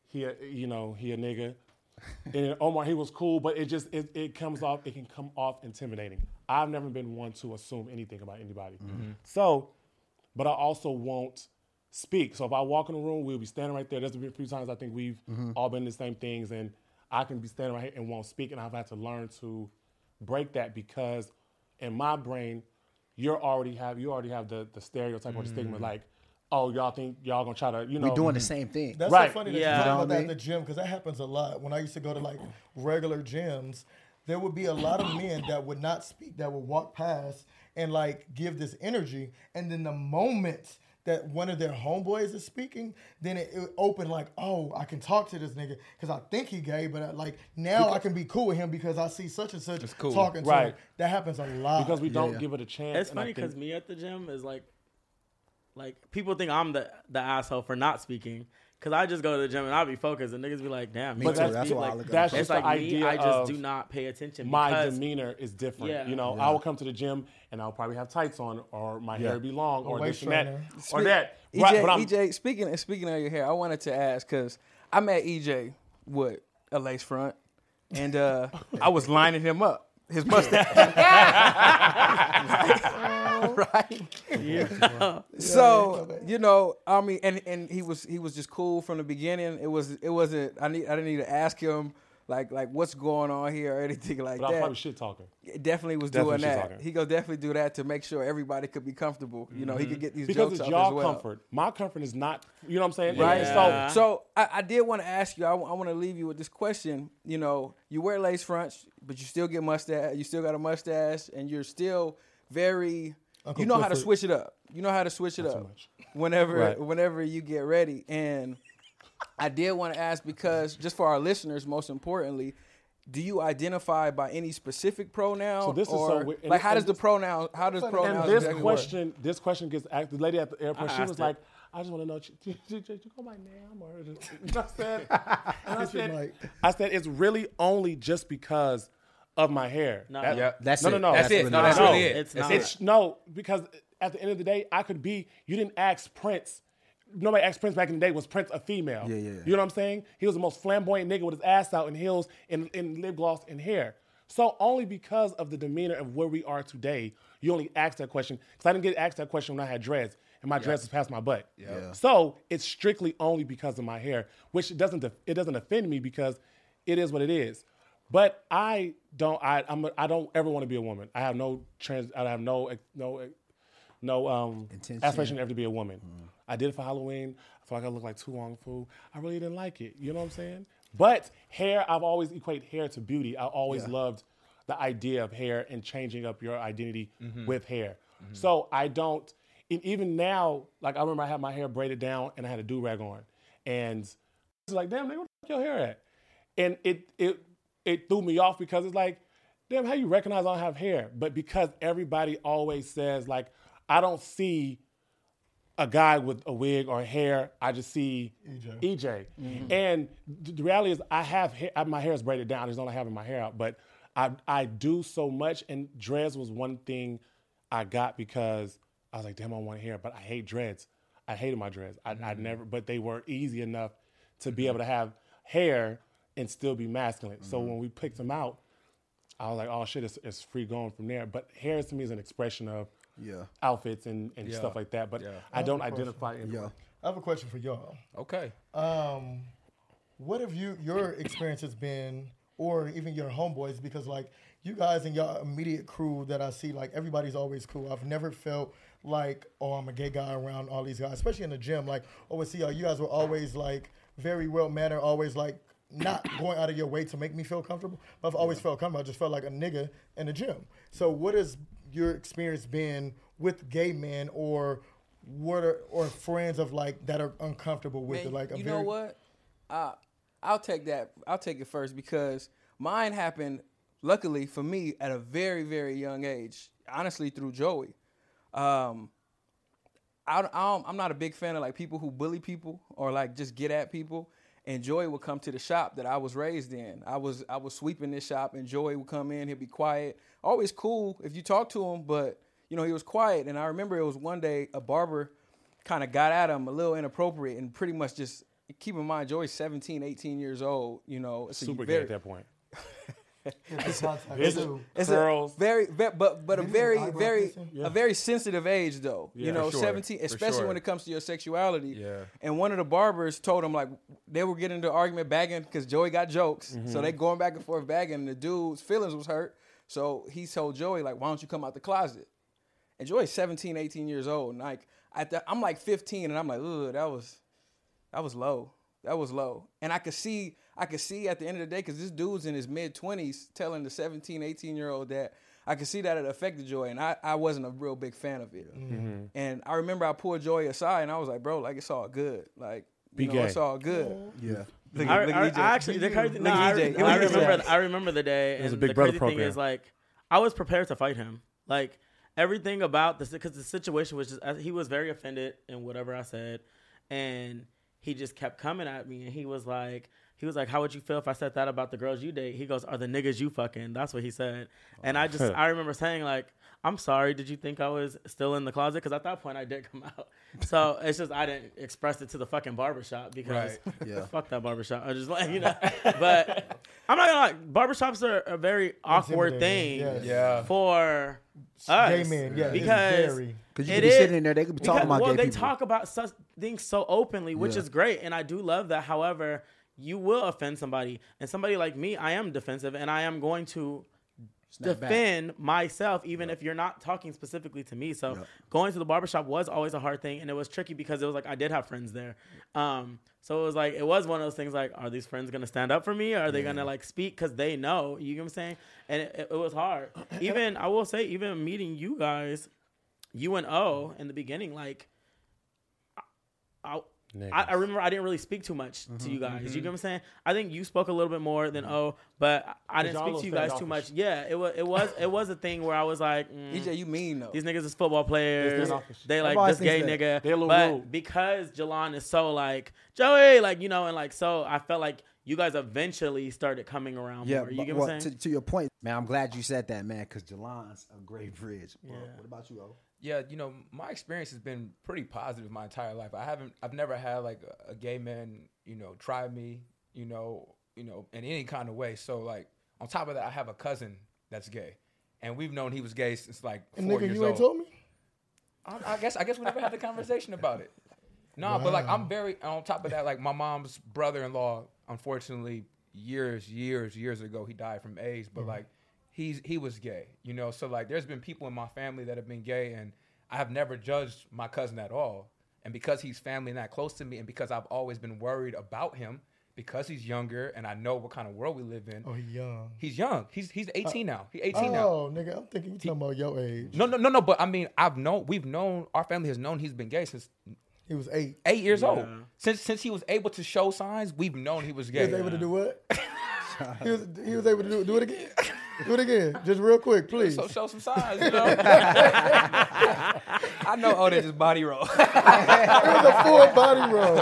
he, a- you know, he a nigga. [LAUGHS] and Omar, he was cool, but it just it, it comes off. It can come off intimidating. I've never been one to assume anything about anybody. Mm-hmm. So, but I also won't speak. So if I walk in the room, we'll be standing right there. There's been a few times I think we've mm-hmm. all been the same things, and I can be standing right here and won't speak, and I've had to learn to break that because in my brain, you're already have you already have the the stereotype or the stigma mm. like, oh y'all think y'all gonna try to you know We're doing the same thing. That's Right. so funny that Yeah. you talk You about that at mean? the gym because that happens a lot. When I used to go to like regular gyms, there would be a lot of men that would not speak, that would walk past and like give this energy, and then the moment that one of their homeboys is speaking, then it, it opened like, oh, I can talk to this nigga because I think he gay, but I, like now I can be cool with him because I see such and such cool. talking to Right. him. That happens a lot because we don't yeah. give it a chance. It's funny because think- me at the gym is like, like people think I'm the the asshole for not speaking. Cause I just go to the gym and I'll be focused, and niggas be like, "Damn, Me you too. just That's be why I look at that's. It's just like the me. idea I just of do not pay attention. my because demeanor is different. Yeah. You know, I will come to the gym and I'll probably have tights on, or my hair be long, or waist this and that, trainer. or that. EJ, Right, but I'm, EJ, speaking speaking of your hair, I wanted to ask because I met EJ with a lace front, and uh, [LAUGHS] I was lining him up. His mustache, [LAUGHS] [LAUGHS] right? Yeah. [LAUGHS] So you know, I mean, and and he was he was just cool from the beginning. It was it wasn't. I need I didn't need to ask him like like what's going on here or anything like that. But I was that. probably shit talking. Definitely was Definitely doing that. talking. He go definitely do that to make sure everybody could be comfortable. You know, he could mm-hmm. get these Because jokes it's off y'all as well. comfort. My comfort is not. You know what I'm saying? Right. Yeah. So, so I, I did want to ask you. I, want to leave you with this question. You know, you wear lace fronts, but you still get mustache. You still got a mustache, and you're still very. Uncle you know how to switch it up. You know how to switch it Not up whenever Right. whenever you get ready. And I did want to ask because just for our listeners, most importantly. Do you identify by any specific pronoun, So this is so and like how does the pronoun? How does pronouns? And this exactly work? question, this question gets asked. The lady at the airport, I she uh-huh. was it. like, "I just want to know, did, did, did you go by name or?" did-" I said, and I said, I said, it's really only just because of my hair. No. That- Yeah. That's no, it. no, no, That's it. really No, that's No. really it. It's That's not. It's no, because at the end of the day, I could be. You didn't ask Prince. Nobody asked Prince back in the day. Was Prince a female? Yeah, yeah, yeah. You know what I'm saying? He was the most flamboyant nigga with his ass out in heels and, and lip gloss and hair. So only because of the demeanor of where we are today, you only asked that question. Because I didn't get asked that question when I had dreads, and my dreads was past my butt. Yeah. So it's strictly only because of my hair, which doesn't it doesn't offend me because it is what it is. But I don't I I'm a, I don't ever want to be a woman. I have no trans I have no no no um Intention. aspiration ever to be a woman. I did it for Halloween. I feel like I look like To Wong Foo. I really didn't like it. You know what I'm saying? But hair, I've always equate hair to beauty. I always Yeah. loved the idea of hair and changing up your identity Mm-hmm. with hair. So I don't. And even now, like I remember, I had my hair braided down and I had a do rag on, and it's like, damn, nigga, where the fuck your hair at? And it it it threw me off because it's like, damn, how you recognize I don't have hair? But because everybody always says like, I don't see a guy with a wig or hair. I just see EJ. EJ. Mm-hmm. And the reality is, I have hair, I- my hair is braided down. I just don't like having my hair out. But I I do so much, and dreads was one thing I got because I was like, damn, I want hair, but I hate dreads. I hated my dreads. I, I mm-hmm. never, but they were easy enough to be mm-hmm. able to have hair and still be masculine. So when we picked them out, I was like, oh shit, it's, it's free going from there. But hair to me is an expression of Yeah. outfits and, and Yeah. stuff like that. But Yeah. I don't identify in Yeah. I have a question for y'all. Okay. Um, what have you your experiences been, or even your homeboys? Because like you guys and your immediate crew that I see, like everybody's always cool. I've never felt like, oh, I'm a gay guy around all these guys, especially in the gym. Like, oh, see y'all. You guys were always like very well mannered, always like not going out of your way to make me feel comfortable. But I've always felt comfortable. I just felt like a nigga in the gym. So, what has your experience been with gay men, or what are or friends of like that are uncomfortable with Man, it? Like, a you very, know what? Uh, I'll take that. I'll take it first because mine happened, luckily for me, at a very, very young age. Honestly, through Joey. Um, I, I don't, I'm not a big fan of like people who bully people or like just get at people. And Joy would come to the shop that I was raised in. I was I was sweeping this shop, and Joy would come in. He'd be quiet, always cool if you talk to him, but you know he was quiet. And I remember it was one day a barber kind of got at him a little inappropriate and pretty much just keep in mind Joy's 17, 18 years old. You know, a super very, gay at that point. [LAUGHS] It's It's a, it's a very, ve- but but a very very piercing? a very sensitive age though. Yeah, you know, sure, seventeen, especially sure. when it comes to your sexuality. Yeah. And one of the barbers told him like they were getting into argument bagging because Joey got jokes, Mm-hmm. so they going back and forth bagging. And the dude's feelings was hurt, so he told Joey like, "Why don't you come out the closet?" And Joey's 17, 18 years old, and like at the, I'm like 15, and I'm like, "Ugh, that was that was low. That was low. And I could see, I could see at the end of the day, because this dude's in his mid 20s telling the 17, 18 year old that I could see that it affected Joy. And I, I wasn't a real big fan of it. Mm-hmm. And I remember I pulled Joy aside and I was like, bro, like it's all good. Like, Be you know, gay. it's all good. Yeah. Look, I, look I. I actually the crazy, no, I, EJ. I remember I remember the day It was and a Big the Brother crazy program. thing is like I was prepared to fight him like everything about this because the situation was just he was very offended in whatever I said and he just kept coming at me and he was like he was like how would you feel if I said that about the girls you date he goes are the niggas you fucking that's what he said and I just [LAUGHS] I remember saying like I'm sorry did you think I was still in the closet because at that point I did come out so it's just I didn't express it to the fucking barbershop because Right. Yeah. [LAUGHS] fuck that barbershop. I just like you know, [LAUGHS] but I'm not gonna lie. Barbershops are a very awkward thing yes. Yeah. for us. Gay men, yeah, it's because Because you it could be is- sitting in there, they could be talking because- about well, gay they people. talk about such things so openly, which Yeah. is great, and I do love that. However, you will offend somebody, and somebody like me, I am defensive, and I am going to Snap back. defend myself even if you're not talking specifically to me. So going to the barbershop was always a hard thing and it was tricky because it was like i did have friends there. Um so it was like it was one of those things like are these friends gonna stand up for me? Or are they gonna like speak? Because they know you get what i'm saying? And it, it, it was hard. [CLEARS THROAT] Even i will say even meeting you guys you and o in the beginning like I, I, I remember I didn't really speak too much to mm-hmm, you guys. You mm-hmm. get what I'm saying? I think you spoke a little bit more than mm-hmm. O, but I- I didn't speak to you guys too much. Yeah, it was it was it was a thing where I was like, [LAUGHS] mm, EJ, you mean though? these niggas is football players. They like Everybody this gay thinks nigga. They a little but rude. because Jalon is so like Joey, like you know, and like so, I felt like you guys eventually started coming around Yeah, more. You but- get well, what I'm saying? to, to your point, man. I'm glad you said that, man, because Jalon's a great bridge. Bro. Yeah. What about you, O? Yeah, you know, my experience has been pretty positive my entire life. I haven't, I've never had like a, a gay man, you know, try me, you know, you know, in any kind of way. So like, on top of that, I have a cousin that's gay, and we've known he was gay since like And four nigga, years you ain't old. told me. I, I guess, I guess we never had the conversation about it. [LAUGHS] No, but like I'm very on top of that. Like my mom's brother-in-law, unfortunately, years, years, years ago, he died from AIDS. But like, he's he was gay, you know. So like, there's been people in my family that have been gay, and I have never judged my cousin at all. And because he's family and that close to me, and because I've always been worried about him, because he's younger, and I know what kind of world we live in. Oh, he young. He's young. He's he's uh, 18 now. He's 18 now. Oh, nigga, I'm thinking you talking about your age. No, no, no, no. But I mean, I've known, we've known, our family has known he's been gay since He was eight. eight years old. Since since he was able to show signs, we've known he was gay. He was able to do what? [LAUGHS] he was he was able to do, do it again. Do it again, just real quick, please. So show some signs, you know. [LAUGHS] I know Otis is body roll. [LAUGHS] it was a full body roll.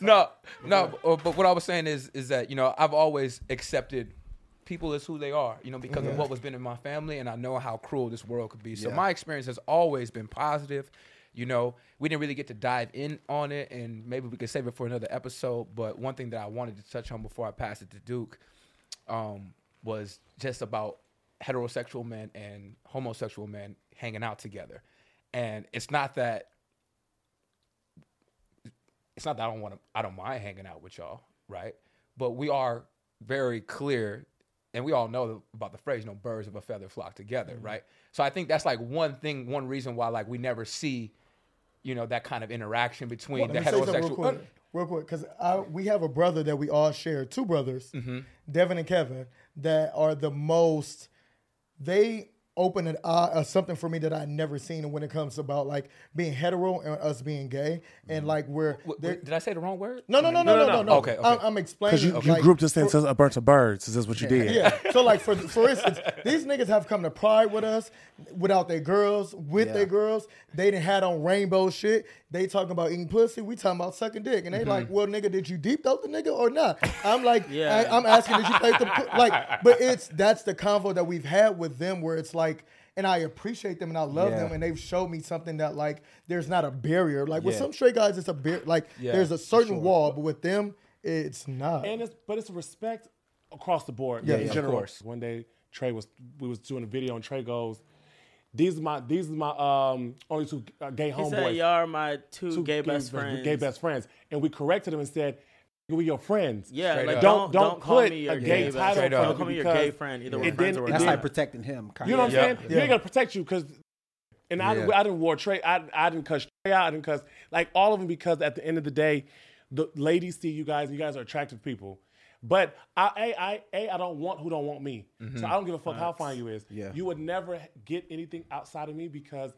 no, no. But, but what I was saying is, is that you know I've always accepted people as who they are, you know, because of what was been in my family, and I know how cruel this world could be. So Yeah. my experience has always been positive. You know, we didn't really get to dive in on it, and maybe we could save it for another episode. But one thing that I wanted to touch on before I pass it to Duke um, was just about heterosexual men and homosexual men hanging out together. And it's not that it's not that I don't want to I don't mind hanging out with y'all, right? But we are very clear and we all know about the phrase, you know, birds of a feather flock together, Mm-hmm. right? So I think that's like one thing, one reason why like we never see, you know, that kind of interaction between Let the heterosexual. Real quick, because we have a brother that we all share, two brothers, Mm-hmm. Devin and Kevin, that are the most. They open an eye or something for me that I never seen when it comes about like being hetero and us being gay, and like we're Wait, they're- wait, did I say the wrong word? no no no no no no no. Okay, okay. I'm, I'm explaining Because you, you like, grouped us into a bunch of birds. Is this what you did? yeah. So like for for [LAUGHS] instance, these niggas have come to Pride with us without their girls, with Yeah. their girls. They didn't had on rainbow shit. They talking about eating pussy. We talking about sucking dick. And they Mm-hmm. like, well, nigga, did you deep throat the nigga or not? I'm like, Yeah. I, am asking, did you play the like? But it's that's the convo that we've had with them where it's like. And I appreciate them and I love Yeah. them and they've showed me something that like there's not a barrier. Like with Yeah. some straight guys, it's a bar- like Yeah, there's a certain sure. wall, but with them, it's not. and it's but it's respect across the board. Yeah, in yeah, of general. course. One day Trey was we was doing a video and Trey goes, "These are my these are my um only two uh, gay He homeboys, said, "Y'all are my two, two gay best best- friends." gay best friends," and we corrected him and said, "We your friends." Yeah, Straight like up. don't Don't- don't, don't call me your a gay, gay title friend. Don't call me your gay friend. Either we're friends or we're That's not. like protecting him. Kind You know what I'm Yeah. saying? You ain't gonna protect you because, and I, Yeah. I didn't war Trey. I, I didn't cuss Trey out. I didn't cuss like all of them because at the end of the day, the ladies see you guys. and You guys are attractive people. But I, a, I, a, I don't want who don't want me. So mm-hmm. I don't give a fuck how fine you is. Yeah. You would never get anything outside of me because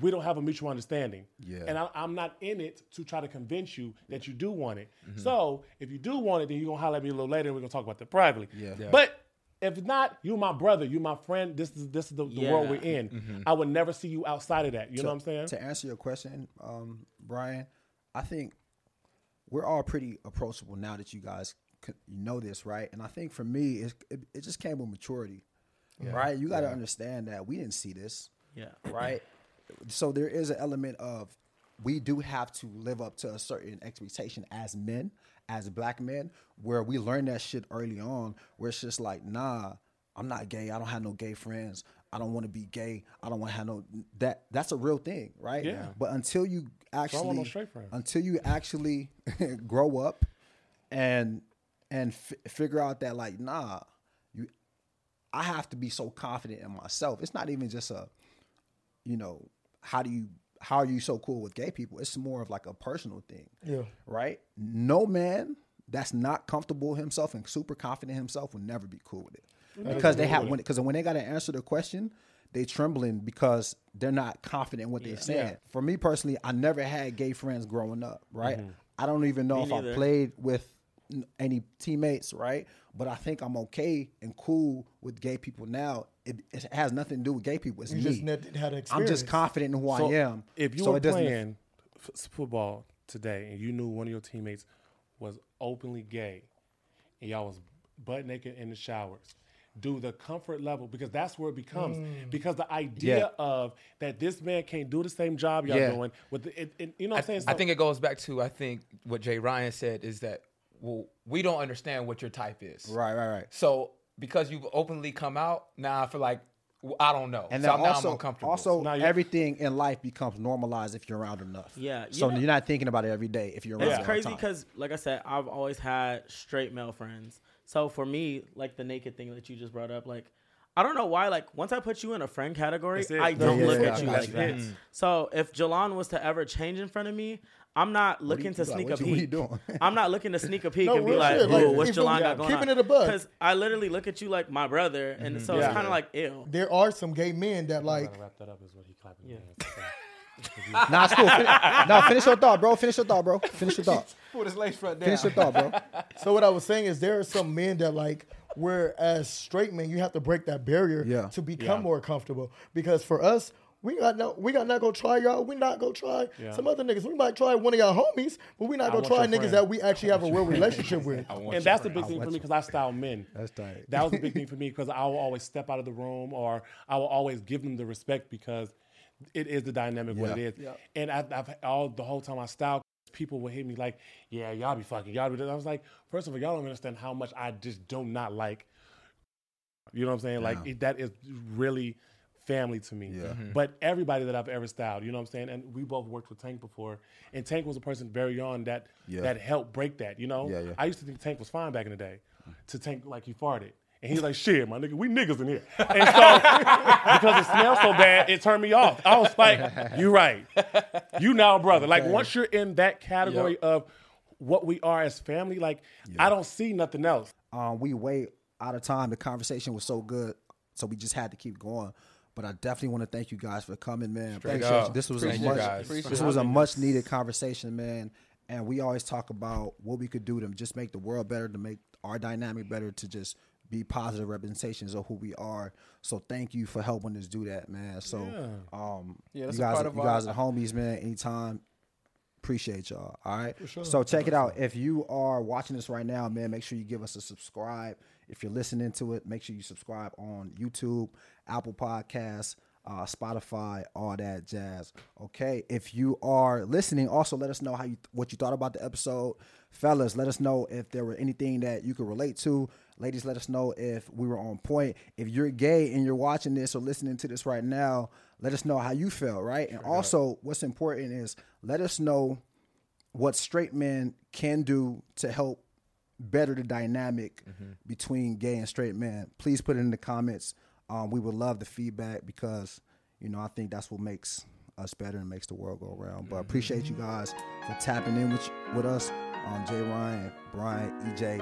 we don't have a mutual understanding. Yeah. And I, I'm not in it to try to convince you that you do want it. So if you do want it, then you're gonna holler at me a little later and we're gonna talk about that privately. Yeah. Yeah. But if not, you're my brother, you're my friend. This is this is the, the world we're in. I would never see you outside of that. You know what I'm saying? To answer your question, um, Brian, I think we're all pretty approachable now that you guys know this, right? And I think for me, it, it, it just came with maturity, right? You got to understand that we didn't see this, Yeah. right? [CLEARS THROAT] So there is an element of we do have to live up to a certain expectation as men, as black men, where we learn that shit early on, where it's just like, nah, I'm not gay. I don't have no gay friends. I don't want to be gay. I don't want to have no that. That's a real thing, right? Yeah. But until you I don't no actually, straight until you actually [LAUGHS] grow up and and f- figure out that like nah, you, I have to be so confident in myself. It's not even just a, you know, how do you how are you so cool with gay people? It's more of like a personal thing. Yeah. Right. No man that's not comfortable himself and super confident himself will never be cool with it. Because they have when because when they got to answer the question they trembling because they're not confident in what they're saying. For me personally i never had gay friends growing up right? I don't even know if i played with any teammates right? But i think i'm okay and cool with gay people now it, it has nothing to do with gay people it's You me just ne- had an i'm just confident in who So i am If you so were playing f- football today and you knew one of your teammates was openly gay and y'all was butt naked in the showers, do the comfort level because that's where it becomes mm. because the idea Yeah. of that this man can't do the same job y'all Yeah. doing with the, it, it- you know what I, I'm saying? I think it goes back to I think what Jay Ryan said is that well we don't understand what your type is. right right right So because you've openly come out, now I feel like well, I don't know. And so then now also, I'm uncomfortable. also Now everything in life becomes normalized if you're around enough. Yeah, you So know- you're not thinking about it every day if you're around. It's crazy because, like I said, I've always had straight male friends. So for me, like the naked thing that you just brought up, like I don't know why. Like once I put you in a friend category, I don't Yeah, look yeah, at you like yeah. that. Mm. So if Jalon was to ever change in front of me, I'm not looking to you like, sneak a you- what you peek. doing? I'm not looking to sneak a [LAUGHS] peek No, and be real like, shit. "Ooh, Like, what's even- got going keeping on?" Keeping it a. Because I literally look at you like my brother, and mm-hmm. so Yeah. it's kind of like ew. there are some gay men that like Gotta wrap that up is what he clapping his [LAUGHS] hands. Nah, it's cool. Fin- no, finish your thought, bro. Finish your thought, bro. Finish your thought. [LAUGHS] Put his lace front down. Finish your thought, bro. So what I was saying is there are some men that like where as straight men you have to break that barrier Yeah. to become more comfortable. Because for us, we got no we got not gonna try y'all. We not gonna try some other niggas. We might try one of y'all homies, but we not gonna try niggas friend. that we actually have a real [LAUGHS] relationship with. and that's the big thing for me because I style men. That's tight. That was the big [LAUGHS] thing for me because I will always step out of the room or I will always give them the respect because it is the dynamic what Yeah. it is. And I, I've all the whole time I style, people would hit me like, "Yeah, y'all be fucking, y'all be." this." I was like, first of all, y'all don't understand how much I just do not like. You know what I'm saying? Like it, that is really family to me. Yeah. But everybody that I've ever styled, you know what I'm saying? And we both worked with Tank before, and Tank was a person very young that Yeah. that helped break that. You know, Yeah, yeah. I used to think Tank was fine back in the day. To Tank like he farted. And he's like, shit, my nigga, we niggas in here. And so, [LAUGHS] because it smells so bad, it turned me off. I was like, you right. You now, brother. Like, once you're in that category of what we are as family, like, I don't see nothing else. Um, we way out of time. The conversation was so good, so we just had to keep going. But I definitely want to thank you guys for coming, man. Appreciate up. This was Appreciate a much, this was a much needed conversation, man. And we always talk about what we could do to just make the world better, to make our dynamic better, to just be positive representations of who we are. So thank you for helping us do that, man. So um, Yeah, you guys, part are, of you our- guys are homies, man. Anytime. Appreciate y'all. All right. So check it out. If you are watching this right now, man, make sure you give us a subscribe. If you're listening to it, make sure you subscribe on YouTube, Apple Podcasts, uh, Spotify, all that jazz. Okay. If you are listening, also let us know how you what you thought about the episode. Fellas, let us know if there were anything that you could relate to. Ladies, let us know if we were on point. If you're gay and you're watching this or listening to this right now, let us know how you feel, right? And also, what's important is let us know what straight men can do to help better the dynamic between gay and straight men. Please put it in the comments. Um, we would love the feedback because you know I think that's what makes us better and makes the world go around. But appreciate you guys for tapping in with with us. Um, Jay Ryan, Brian, EJ,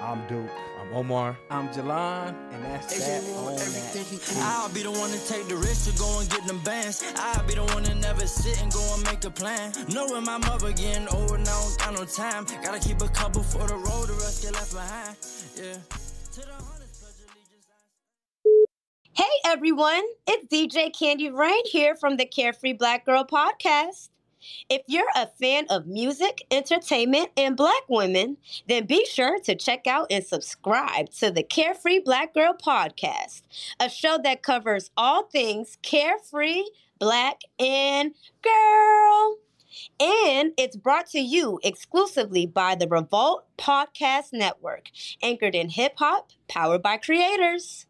I'm Duke. I'm Omar. I'm Jalon, and that's that on that. I'll be the one to take the risk to go and get them bands. I'll be the one to never sit and go and make a plan. Knowing my mother getting older now, don't got no time. Gotta keep a couple for the road, the rest get left behind. Yeah. To the hundreds, pledge allegiance. Hey everyone, it's DJ Candy Rain here from the Carefree Black Girl Podcast. If you're a fan of music, entertainment, and black women, then be sure to check out and subscribe to the Carefree Black Girl Podcast, a show that covers all things carefree, black, and girl. And it's brought to you exclusively by the Revolt Podcast Network, anchored in hip hop, powered by creators.